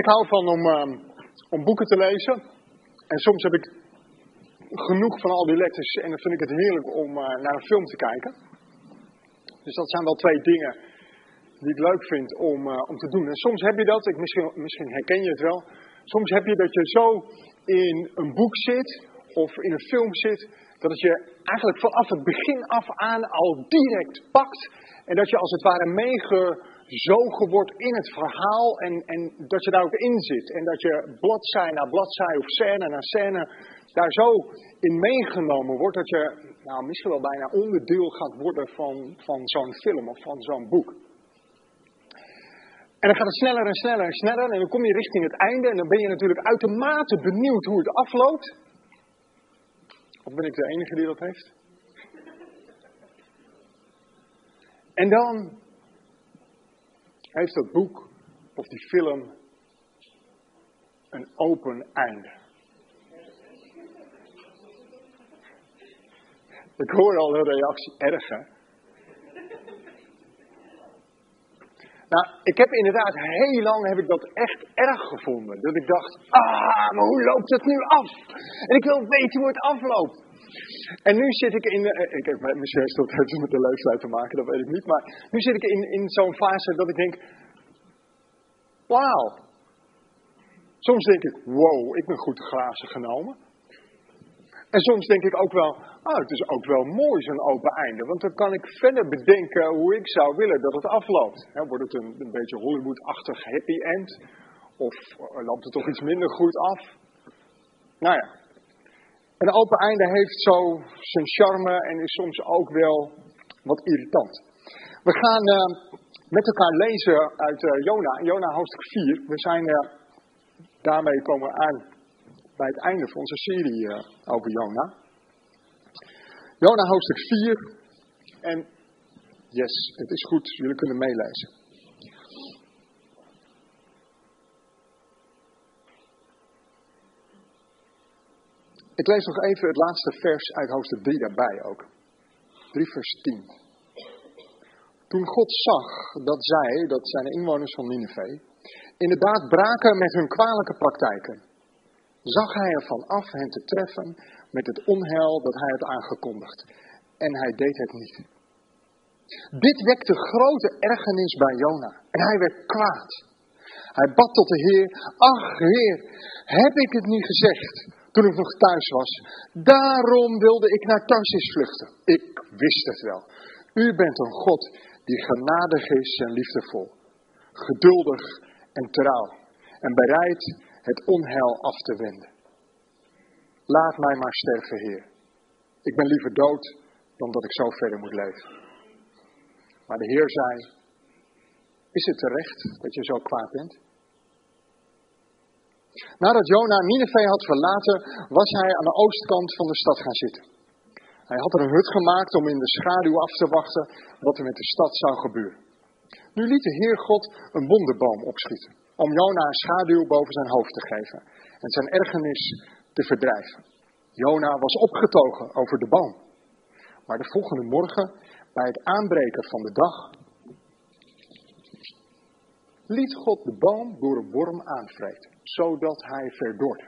Ik hou van om, ehm, om boeken te lezen. En soms heb ik genoeg van al die letters en dan vind ik het heerlijk om eh, naar een film te kijken. Dus dat zijn wel twee dingen die ik leuk vind om, eh, om te doen. En soms heb je dat, ik, misschien, misschien herken je het wel. Soms heb je dat je zo in een boek zit of in een film zit, dat het je eigenlijk vanaf het begin af aan al direct pakt. En dat je als het ware meegezogen wordt in het verhaal en, en dat je daar ook in zit. En dat je bladzij na bladzij of scène na scène daar zo in meegenomen wordt dat je nou, misschien wel bijna onderdeel gaat worden van, van zo'n film of van zo'n boek. En dan gaat het sneller en sneller en sneller en dan kom je richting het einde en dan ben je natuurlijk uitermate benieuwd hoe het afloopt. Of ben ik de enige die dat heeft? En dan heeft dat boek of die film een open einde. Ik hoor al een reactie, erg hè? Nou, ik heb inderdaad heel lang heb ik dat echt erg gevonden. Dat ik dacht, ah, maar hoe loopt het nu af? En ik wil weten hoe het afloopt. En nu zit ik in, uh, ik heb misschien heeft het met de leeftijd te maken, dat weet ik niet. Maar nu zit ik in, in zo'n fase dat ik denk, wauw. Soms denk ik, wow, ik ben goed glazen genomen. En soms denk ik ook wel, ah, het is ook wel mooi zo'n open einde. Want dan kan ik verder bedenken hoe ik zou willen dat het afloopt. wordt het een, een beetje Hollywood-achtig happy end? Of eh, loopt het toch iets minder goed af? Nou ja, een open einde heeft zo zijn charme en is soms ook wel wat irritant. We gaan uh, met elkaar lezen uit uh, Jona, Jona hoofdstuk 4. We zijn uh, daarmee komen aan bij het einde van onze serie over Jona. Jona hoofdstuk 4. En yes, het is goed, jullie kunnen meelezen. Ik lees nog even het laatste vers uit hoofdstuk 3 daarbij ook. 3 vers 10. Toen God zag dat zij, dat zijn de inwoners van Nineveh, inderdaad braken met hun kwalijke praktijken zag hij ervan af hen te treffen met het onheil dat hij had aangekondigd. En hij deed het niet. Dit wekte grote ergernis bij Jona en hij werd kwaad. Hij bad tot de Heer, ach Heer, heb ik het niet gezegd toen ik nog thuis was? Daarom wilde ik naar Tarsis vluchten. Ik wist het wel. U bent een God die genadig is en liefdevol, geduldig en trouw en bereid het onheil af te wenden. Laat mij maar sterven, Heer. Ik ben liever dood dan dat ik zo verder moet leven. Maar de Heer zei: Is het terecht dat je zo kwaad bent? Nadat Jona Nineveh had verlaten, was hij aan de oostkant van de stad gaan zitten. Hij had er een hut gemaakt om in de schaduw af te wachten wat er met de stad zou gebeuren. Nu liet de Heer God een wonderboom opschieten om Jona een schaduw boven zijn hoofd te geven en zijn ergernis te verdrijven. Jona was opgetogen over de boom. Maar de volgende morgen, bij het aanbreken van de dag, liet God de boom door een worm aanvreten, zodat hij verdorde.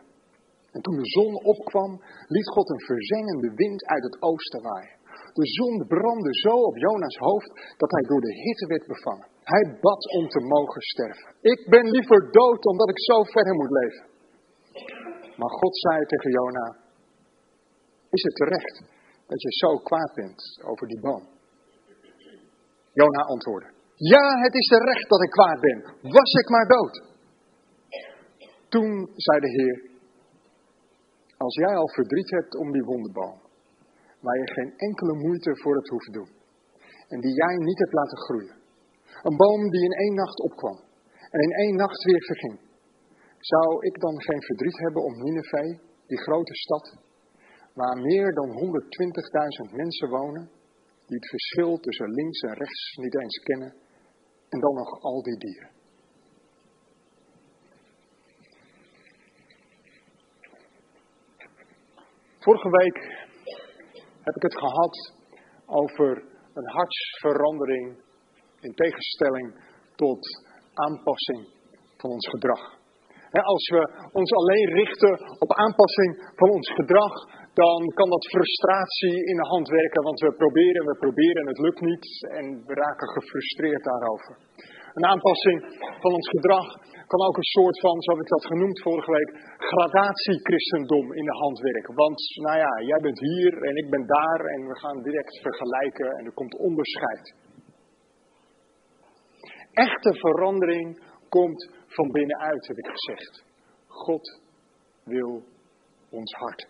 En toen de zon opkwam, liet God een verzengende wind uit het oosten waaien. De zon brandde zo op Jona's hoofd dat hij door de hitte werd bevangen. Hij bad om te mogen sterven. Ik ben liever dood omdat ik zo verder moet leven. Maar God zei tegen Jona, is het terecht dat je zo kwaad bent over die boom? Jona antwoordde, ja, het is terecht dat ik kwaad ben. Was ik maar dood. Toen zei de Heer, als jij al verdriet hebt om die wonderboom, waar je geen enkele moeite voor het hoeft doen, en die jij niet hebt laten groeien, een boom die in één nacht opkwam en in één nacht weer verging. Zou ik dan geen verdriet hebben om Nineveh, die grote stad, waar meer dan 120.000 mensen wonen, die het verschil tussen links en rechts niet eens kennen, en dan nog al die dieren? Vorige week heb ik het gehad over een hartsverandering in tegenstelling tot aanpassing van ons gedrag. als we ons alleen richten op aanpassing van ons gedrag, dan kan dat frustratie in de hand werken, want we proberen, we proberen en het lukt niet en we raken gefrustreerd daarover. Een aanpassing van ons gedrag kan ook een soort van, zo heb ik dat genoemd vorige week, gradatie-christendom in de hand werken. Want, nou ja, jij bent hier en ik ben daar en we gaan direct vergelijken en er komt onderscheid. Echte verandering komt van binnenuit, heb ik gezegd. God wil ons hart.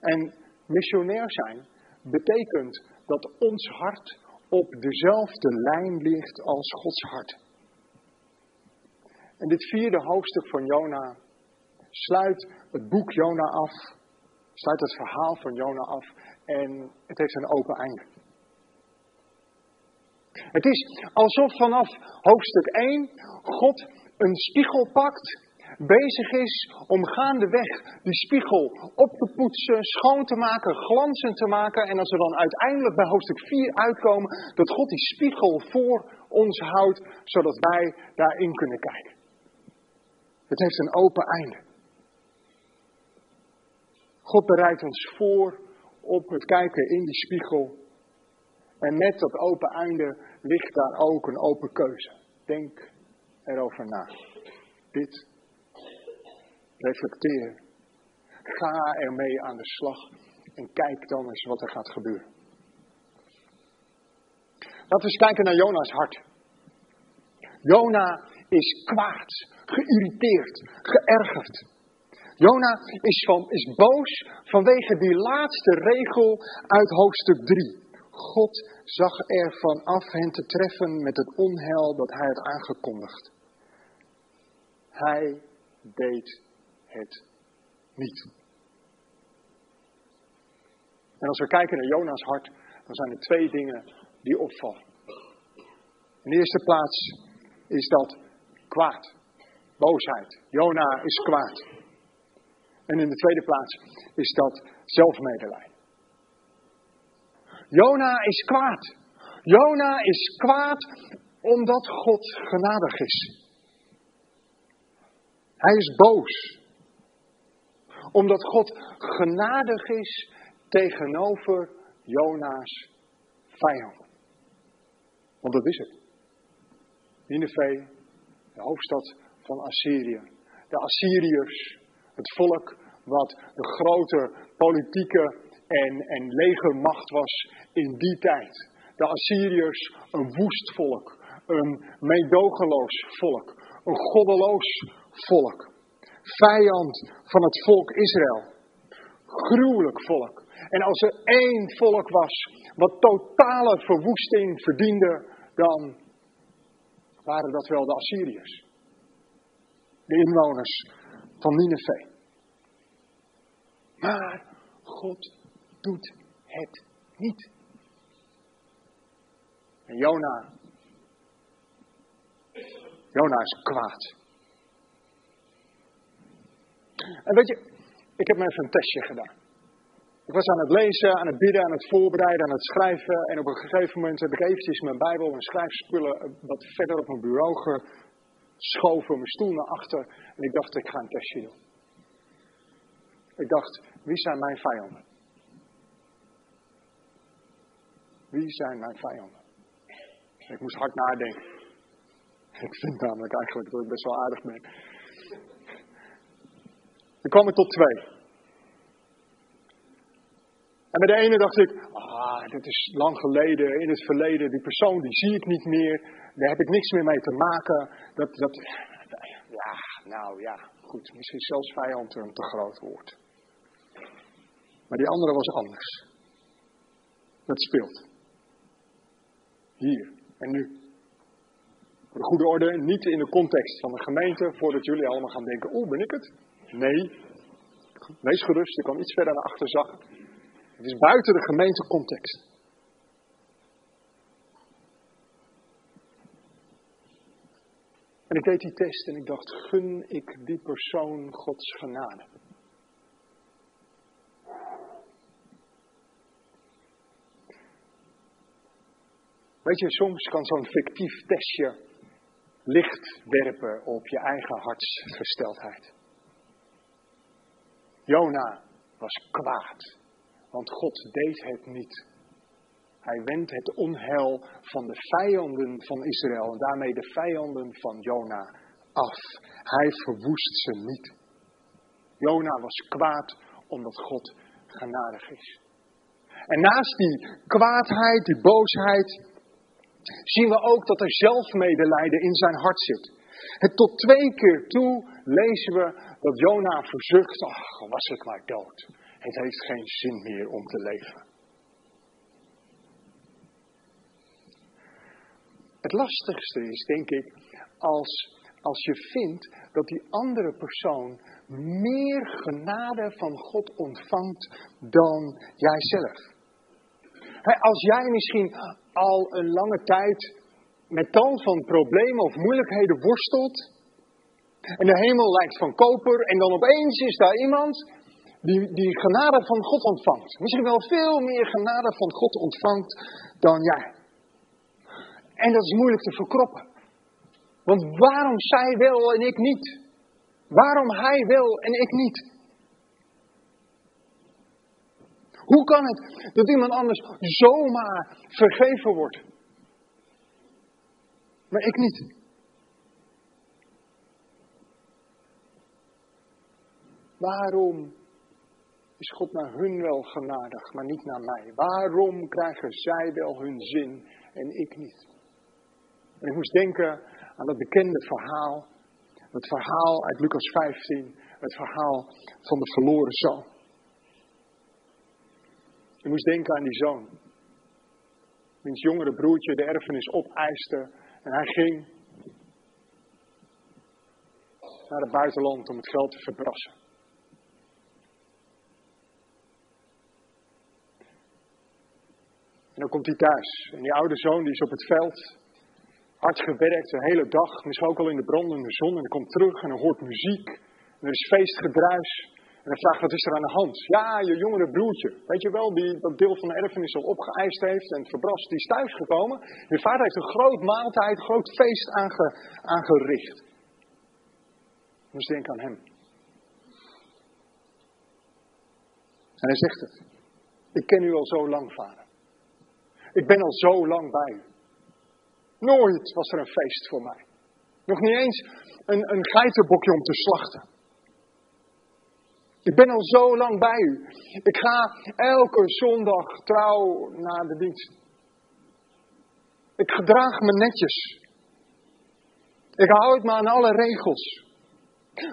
En missionair zijn betekent dat ons hart op dezelfde lijn ligt als Gods hart. En dit vierde hoofdstuk van Jona sluit het boek Jona af, sluit het verhaal van Jona af en het heeft een open einde. Het is alsof vanaf hoofdstuk 1 God een spiegel pakt bezig is om gaandeweg die spiegel op te poetsen, schoon te maken, glanzend te maken. En als we dan uiteindelijk bij hoofdstuk 4 uitkomen, dat God die spiegel voor ons houdt, zodat wij daarin kunnen kijken. Het heeft een open einde. God bereidt ons voor op het kijken in die spiegel. En met dat open einde ligt daar ook een open keuze. Denk erover na. Dit Reflecteer. Ga ermee aan de slag en kijk dan eens wat er gaat gebeuren. Laten we eens kijken naar Jona's hart. Jona is kwaad, geïrriteerd, geërgerd. Jona is, van, is boos vanwege die laatste regel uit hoofdstuk 3. God zag er van af hen te treffen met het onheil dat hij had aangekondigd. Hij deed het niet. En als we kijken naar Jona's hart, dan zijn er twee dingen die opvallen. In de eerste plaats is dat kwaad, boosheid. Jona is kwaad. En in de tweede plaats is dat zelfmedelijden. Jona is kwaad. Jona is kwaad omdat God genadig is. Hij is boos omdat God genadig is tegenover Jona's vijanden. Want dat is het. Nineveh, de hoofdstad van Assyrië. De Assyriërs, het volk wat de grote politieke en, en legermacht was in die tijd. De Assyriërs, een woest volk, een meedogenloos volk, een goddeloos volk vijand van het volk Israël. Gruwelijk volk. En als er één volk was wat totale verwoesting verdiende, dan waren dat wel de Assyriërs. De inwoners van Nineveh. Maar God doet het niet. En Jona, Jona is kwaad. En weet je, ik heb me even een testje gedaan. Ik was aan het lezen, aan het bidden, aan het voorbereiden, aan het schrijven. En op een gegeven moment heb ik eventjes mijn Bijbel en schrijfspullen wat verder op mijn bureau geschoven, mijn stoel naar achter. En ik dacht, ik ga een testje doen. Ik dacht, wie zijn mijn vijanden? Wie zijn mijn vijanden? Ik moest hard nadenken. Ik vind namelijk eigenlijk dat ik best wel aardig ben. Dan kwam ik tot twee. En bij de ene dacht ik, ah, dit is lang geleden, in het verleden, die persoon die zie ik niet meer, daar heb ik niks meer mee te maken. Dat, dat, ja, nou ja, goed, misschien zelfs vijand een te groot woord. Maar die andere was anders. Dat speelt. Hier en nu. Voor de goede orde, niet in de context van de gemeente, voordat jullie allemaal gaan denken, oeh, ben ik het? Nee, wees gerust, ik kan iets verder naar achter zakken. Het is buiten de gemeentecontext. En ik deed die test en ik dacht, gun ik die persoon Gods genade? Weet je, soms kan zo'n fictief testje licht werpen op je eigen hartsgesteldheid. Jona was kwaad, want God deed het niet. Hij wendt het onheil van de vijanden van Israël en daarmee de vijanden van Jona af. Hij verwoest ze niet. Jona was kwaad omdat God genadig is. En naast die kwaadheid, die boosheid, zien we ook dat er zelfmedelijden in zijn hart zit. Het tot twee keer toe lezen we dat Jona verzucht, ach, was ik maar dood. Het heeft geen zin meer om te leven. Het lastigste is, denk ik, als, als je vindt dat die andere persoon meer genade van God ontvangt dan jijzelf. Als jij misschien al een lange tijd met tal van problemen of moeilijkheden worstelt, en de hemel lijkt van koper, en dan opeens is daar iemand die, die genade van God ontvangt. Misschien wel veel meer genade van God ontvangt dan jij. En dat is moeilijk te verkroppen. Want waarom zij wel en ik niet? Waarom hij wel en ik niet? Hoe kan het dat iemand anders zomaar vergeven wordt? Maar ik niet. Waarom is God naar hun wel genadig, maar niet naar mij? Waarom krijgen zij wel hun zin en ik niet? En ik moest denken aan dat bekende verhaal, het verhaal uit Lucas 15, het verhaal van de verloren zoon. Ik moest denken aan die zoon, wiens jongere broertje de erfenis opeiste en hij ging naar het buitenland om het geld te verbrassen. En dan komt hij thuis. En die oude zoon die is op het veld. Hard gewerkt, een hele dag. Misschien ook al in de brandende zon. En hij komt terug en hij hoort muziek. En er is feestgedruis. En hij vraagt, wat is er aan de hand? Ja, je jongere broertje. Weet je wel, die dat deel van de erfenis al opgeëist heeft en verbrast. Die is thuisgekomen. Je vader heeft een groot maaltijd, een groot feest aange, aangericht. Moest denken aan hem. En hij zegt het. Ik ken u al zo lang, vader. Ik ben al zo lang bij u. Nooit was er een feest voor mij. Nog niet eens een, een geitenbokje om te slachten. Ik ben al zo lang bij u. Ik ga elke zondag trouw naar de dienst. Ik gedraag me netjes. Ik houd me aan alle regels.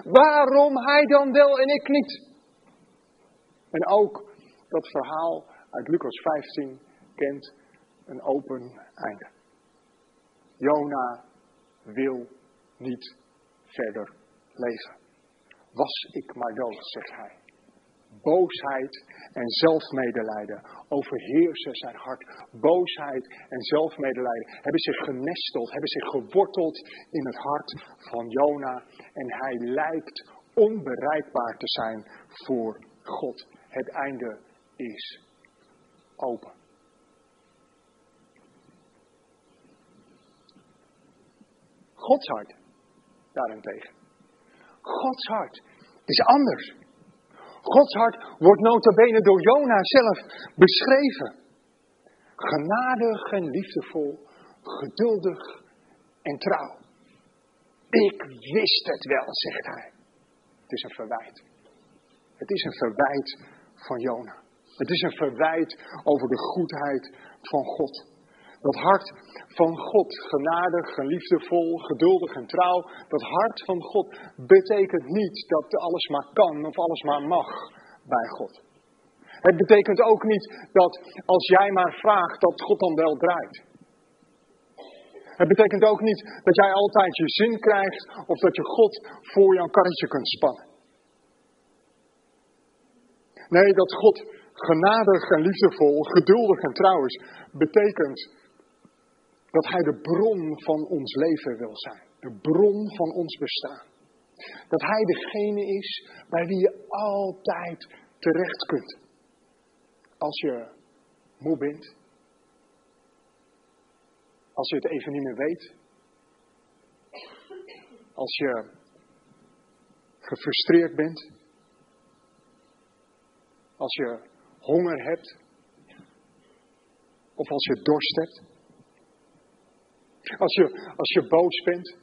Waarom hij dan wel en ik niet? En ook dat verhaal uit Lucas 15 kent een open einde. Jona wil niet verder leven. Was ik maar dood, zegt hij. Boosheid en zelfmedelijden overheersen zijn hart. Boosheid en zelfmedelijden hebben zich genesteld, hebben zich geworteld in het hart van Jona. En hij lijkt onbereikbaar te zijn voor God. Het einde is open. Gods hart daarentegen. Gods hart is anders. Gods hart wordt nota bene door Jona zelf beschreven. Genadig en liefdevol, geduldig en trouw. Ik wist het wel, zegt hij. Het is een verwijt. Het is een verwijt van Jona. Het is een verwijt over de goedheid van God. Dat hart van God, genadig, liefdevol, geduldig en trouw. Dat hart van God betekent niet dat alles maar kan of alles maar mag bij God. Het betekent ook niet dat als jij maar vraagt, dat God dan wel draait. Het betekent ook niet dat jij altijd je zin krijgt of dat je God voor jouw karretje kunt spannen. Nee, dat God genadig en liefdevol, geduldig en trouw is, betekent dat Hij de bron van ons leven wil zijn. De bron van ons bestaan. Dat Hij degene is bij wie je altijd terecht kunt. Als je moe bent. Als je het even niet meer weet. Als je gefrustreerd bent. Als je honger hebt. Of als je dorst hebt. Als je, boos bent.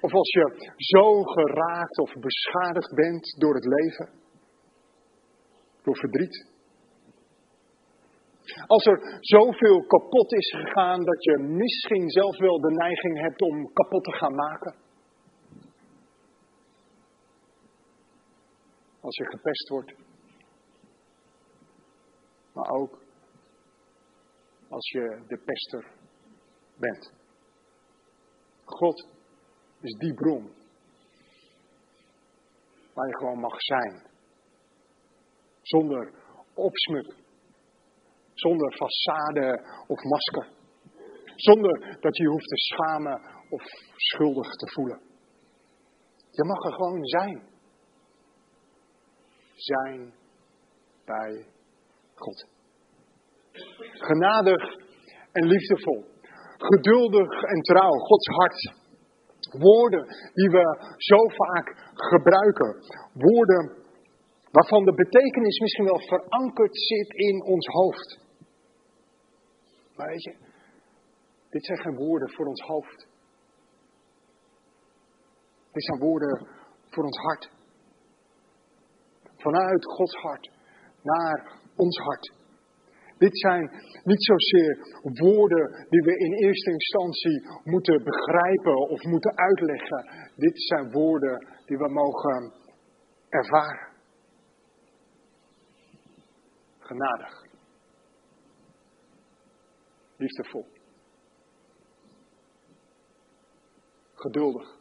Of als je zo geraakt of beschadigd bent door het leven. Door verdriet. Als er zoveel kapot is gegaan dat je misschien zelf wel de neiging hebt om kapot te gaan maken. Als je gepest wordt. Maar ook als je de pester bent. God is die bron waar je gewoon mag zijn. Zonder opsmuk. Zonder façade of masker. Zonder dat je je hoeft te schamen of schuldig te voelen. Je mag er gewoon zijn. Zijn bij God. Genadig en liefdevol. Geduldig en trouw. Gods hart. Woorden die we zo vaak gebruiken. Woorden waarvan de betekenis misschien wel verankerd zit in ons hoofd. Maar weet je, dit zijn geen woorden voor ons hoofd. Dit zijn woorden voor ons hart. Vanuit Gods hart naar ons hart. Dit zijn niet zozeer woorden die we in eerste instantie moeten begrijpen of moeten uitleggen. Dit zijn woorden die we mogen ervaren. Genadig. Liefdevol. Geduldig.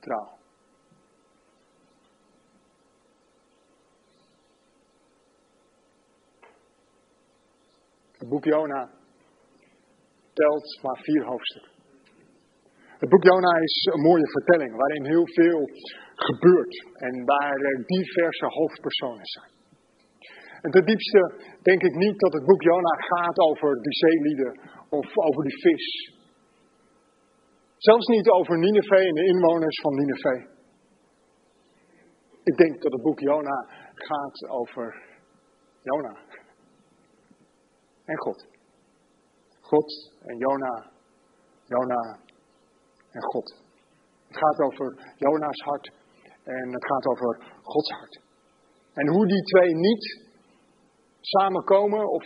Trouw. Het boek Jona telt maar vier hoofdstukken. Het boek Jona is een mooie vertelling waarin heel veel gebeurt en waar diverse hoofdpersonen zijn. En ten diepste denk ik niet dat het boek Jona gaat over die zeelieden of over die vis. Zelfs niet over Nineveh en de inwoners van Nineveh. Ik denk dat het boek Jona gaat over Jona en God. God en Jona, Jona en God. Het gaat over Jona's hart en het gaat over Gods hart. En hoe die twee niet samenkomen, of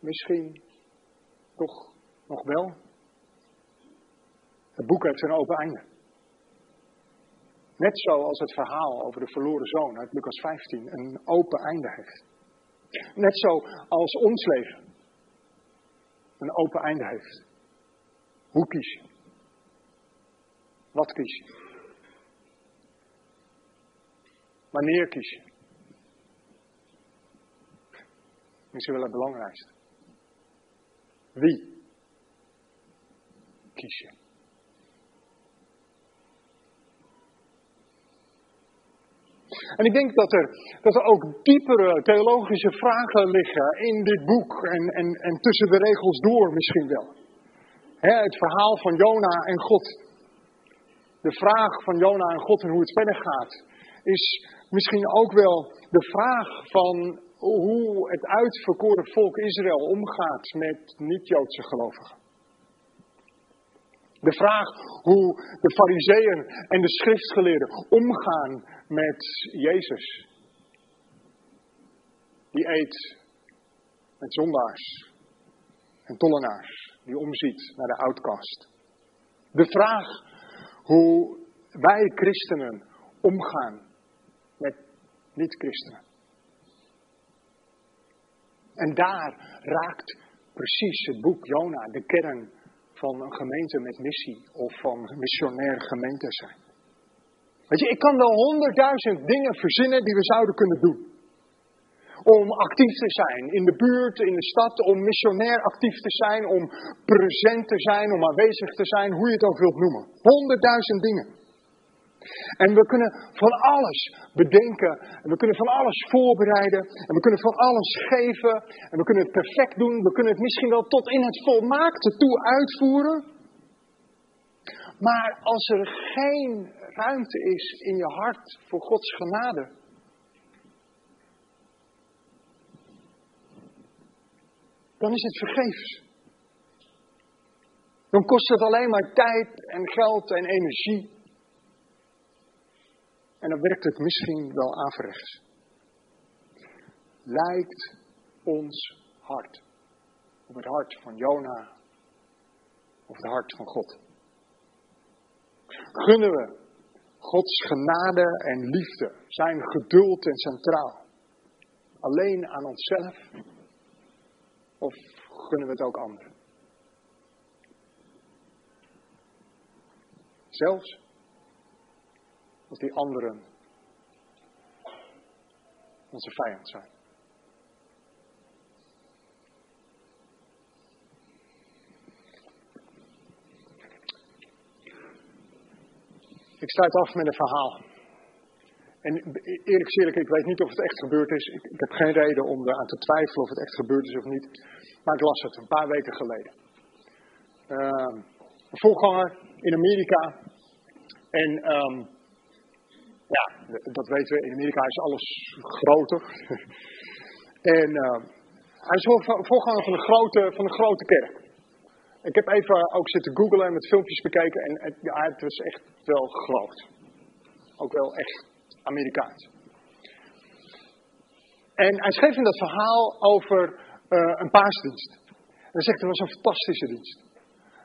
misschien toch nog wel. Het boek heeft een open einde. Net zoals het verhaal over de verloren zoon uit Lucas 15 een open einde heeft. Net zo als ons leven een open einde heeft. Hoe kies je? Wat kies je? Wanneer kies je? Misschien wel het belangrijkste. Wie kies je? En ik denk dat er, dat er ook diepere theologische vragen liggen in dit boek en, en, en tussen de regels door misschien wel. het verhaal van Jona en God. De vraag van Jona en God en hoe het verder gaat, is misschien ook wel de vraag van hoe het uitverkoren volk Israël omgaat met niet-Joodse gelovigen. De vraag hoe de fariseeën en de schriftgeleerden omgaan met Jezus. Die eet met zondaars en tollenaars, die omziet naar de outcast. De vraag hoe wij christenen omgaan met niet-christenen. En daar raakt precies het boek Jona de kern van een gemeente met missie of van missionair gemeente zijn. Weet je, ik kan wel honderdduizend dingen verzinnen die we zouden kunnen doen. Om actief te zijn in de buurt, in de stad, om missionair actief te zijn, om present te zijn, om aanwezig te zijn, hoe je het ook wilt noemen. Honderdduizend dingen. En we kunnen van alles bedenken. En we kunnen van alles voorbereiden. En we kunnen van alles geven. En we kunnen het perfect doen. We kunnen het misschien wel tot in het volmaakte toe uitvoeren. Maar als er geen ruimte is in je hart voor Gods genade, dan is het vergeefs. Dan kost het alleen maar tijd en geld en energie. En dan werkt het misschien wel averechts. Lijkt ons hart op het hart van Jona of het hart van God? Gunnen we Gods genade en liefde, zijn geduld en trouw alleen aan onszelf? Of gunnen we het ook anderen? Zelfs als die anderen onze vijand zijn. Ik sluit af met een verhaal. En eerlijk gezegd, ik weet niet of het echt gebeurd is. Ik, heb geen reden om eraan te twijfelen of het echt gebeurd is of niet. Maar ik las het een paar weken geleden. Uh, een voorganger in Amerika. En um, ja, dat weten we. In Amerika is alles groter. en uh, hij is voorganger van een grote, van een grote kerk. Ik heb even ook zitten googlen en met filmpjes bekeken en het, ja, het was echt wel groot. Ook wel echt Amerikaans. En hij schreef in dat verhaal over uh, een paasdienst. Hij zegt, het was een fantastische dienst.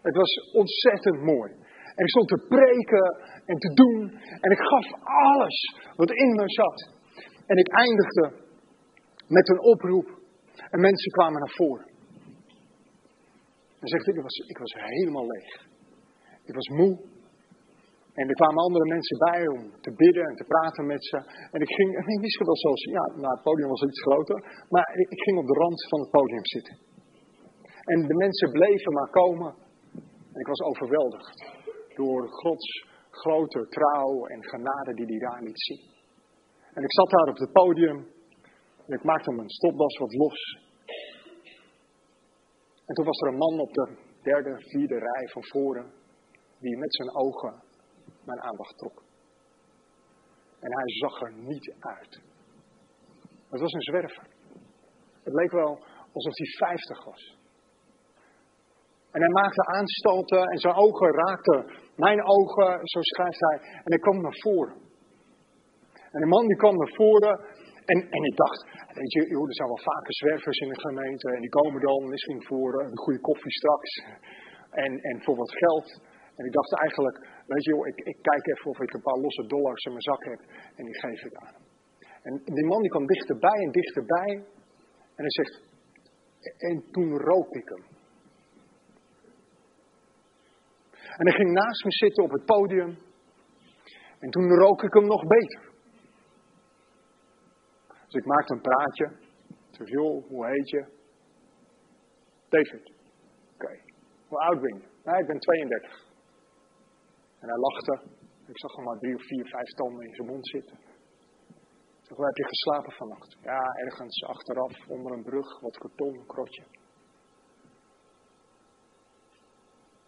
Het was ontzettend mooi. En ik stond te preken en te doen. En ik gaf alles wat in me zat. En ik eindigde met een oproep. En mensen kwamen naar voren. En zegt ik was, ik was helemaal leeg. Ik was moe. En er kwamen andere mensen bij om te bidden en te praten met ze. En ik ging, ik wist wel zoals, ja, nou, het podium was iets groter. Maar ik ging op de rand van het podium zitten. En de mensen bleven maar komen. En ik was overweldigd door Gods grote trouw en genade die hij daar liet zien. En ik zat daar op het podium. En ik maakte mijn stopdas wat los. En toen was er een man op de derde, vierde rij van voren, die met zijn ogen mijn aandacht trok. En hij zag er niet uit. Het was een zwerver. Het leek wel alsof hij vijftig was. En hij maakte aanstalten en zijn ogen raakten mijn ogen, zo schrijft hij. En hij kwam naar voren. En de man die kwam naar voren en, en ik dacht, weet je, er zijn wel vaker zwervers in de gemeente. En die komen dan misschien voor een goede koffie straks. En, en voor wat geld. En ik dacht eigenlijk, weet je, joh, ik, ik kijk even of ik een paar losse dollars in mijn zak heb. En die geef ik aan. En die man die kwam dichterbij en dichterbij. En hij zegt, en toen rook ik hem. En hij ging naast me zitten op het podium. En toen rook ik hem nog beter. Dus ik maakte een praatje. Ik zeg, joh, hoe heet je? David. Oké. Hoe oud ben je? Nou, ik ben 32. En hij lachte. Ik zag hem maar drie of vier, vijf tanden in zijn mond zitten. Ik zeg, waar heb je geslapen vannacht? Ja, ergens achteraf, onder een brug, wat karton, een krotje.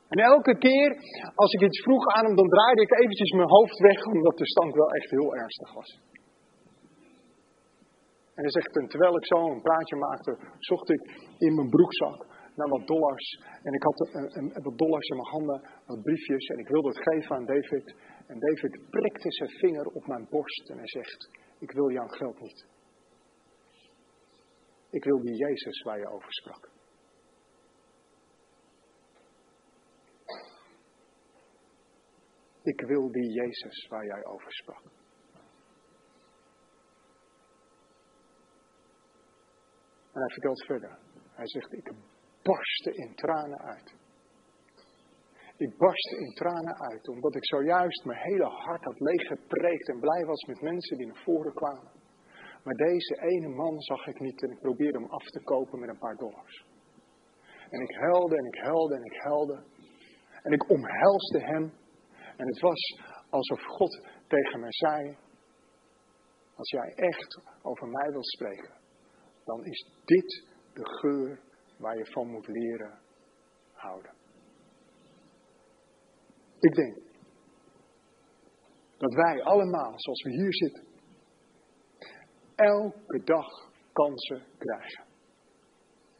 En elke keer als ik iets vroeg aan hem, dan draaide ik eventjes mijn hoofd weg, omdat de stank wel echt heel ernstig was. En hij zegt, en terwijl ik zo een praatje maakte, zocht ik in mijn broekzak naar wat dollars. En ik had een, een, wat dollars in mijn handen, wat briefjes. En ik wilde het geven aan David. En David prikte zijn vinger op mijn borst en hij zegt, ik wil jouw geld niet. Ik wil die Jezus waar je over sprak. Ik wil die Jezus waar jij over sprak. En hij vertelt verder. Hij zegt, ik barstte in tranen uit. Ik barstte in tranen uit, omdat ik zojuist mijn hele hart had leeggepreekt en blij was met mensen die naar voren kwamen. Maar deze ene man zag ik niet en ik probeerde hem af te kopen met een paar dollars. En ik huilde en ik huilde en ik huilde. En ik omhelsde hem. En het was alsof God tegen mij zei, als jij echt over mij wilt spreken, dan is dit de geur waar je van moet leren houden. Ik denk dat wij allemaal, zoals we hier zitten, elke dag kansen krijgen.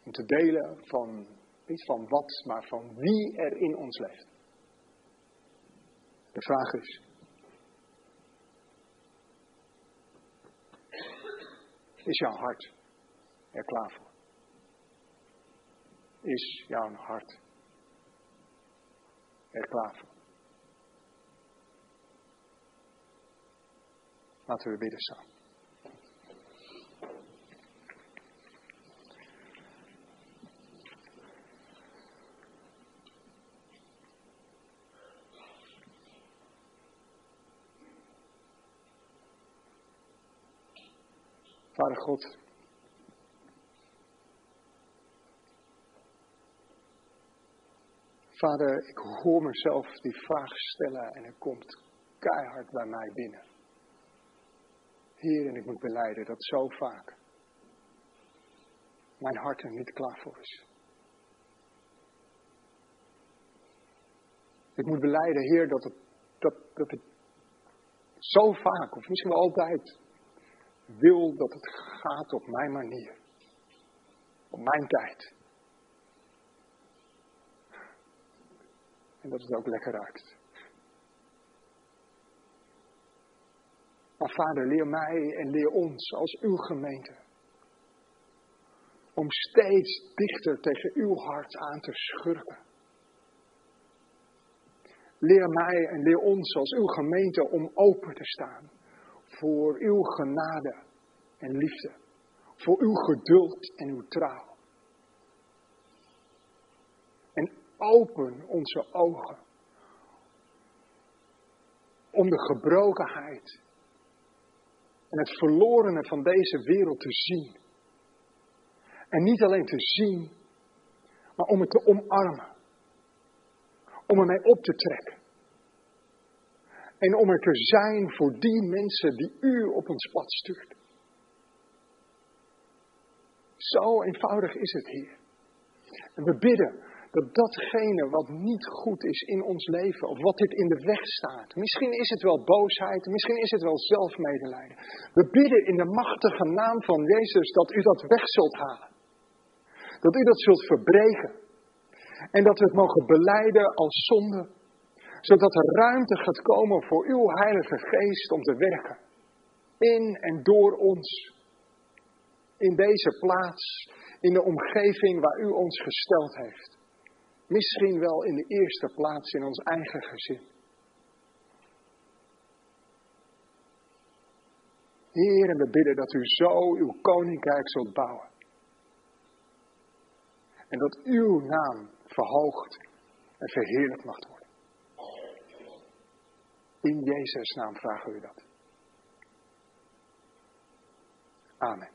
Om te delen van, niet van wat, maar van wie er in ons leeft. De vraag is, is jouw hart er klaar voor? Is jouw hart er klaar voor? Laten we bidden samen. Vader God, Vader, ik hoor mezelf die vraag stellen en het komt keihard bij mij binnen. Heer, en ik moet beleiden dat zo vaak mijn hart er niet klaar voor is. Ik moet beleiden, Heer, dat het, dat, dat zo vaak, of misschien wel altijd, wil dat het gaat op mijn manier. Op mijn tijd. En dat het ook lekker ruikt. Maar vader, leer mij en leer ons als uw gemeente. Om steeds dichter tegen uw hart aan te schurken. Leer mij en leer ons als uw gemeente om open te staan voor uw genade en liefde, voor uw geduld en uw trouw. En open onze ogen om de gebrokenheid en het verlorene van deze wereld te zien. En niet alleen te zien, maar om het te omarmen. Om ermee op te trekken. En om er te zijn voor die mensen die u op ons pad stuurt. Zo eenvoudig is het hier. En we bidden dat datgene wat niet goed is in ons leven, of wat dit in de weg staat, misschien is het wel boosheid, misschien is het wel zelfmedelijden. We bidden in de machtige naam van Jezus dat u dat weg zult halen. Dat u dat zult verbreken. En dat we het mogen beleiden als zonde zodat er ruimte gaat komen voor uw Heilige Geest om te werken. In en door ons. In deze plaats, in de omgeving waar u ons gesteld heeft. Misschien wel in de eerste plaats in ons eigen gezin. Heer, en we bidden dat u zo uw koninkrijk zult bouwen. En dat uw naam verhoogd en verheerlijkt mag worden. In Jezus' naam vragen we dat. Amen.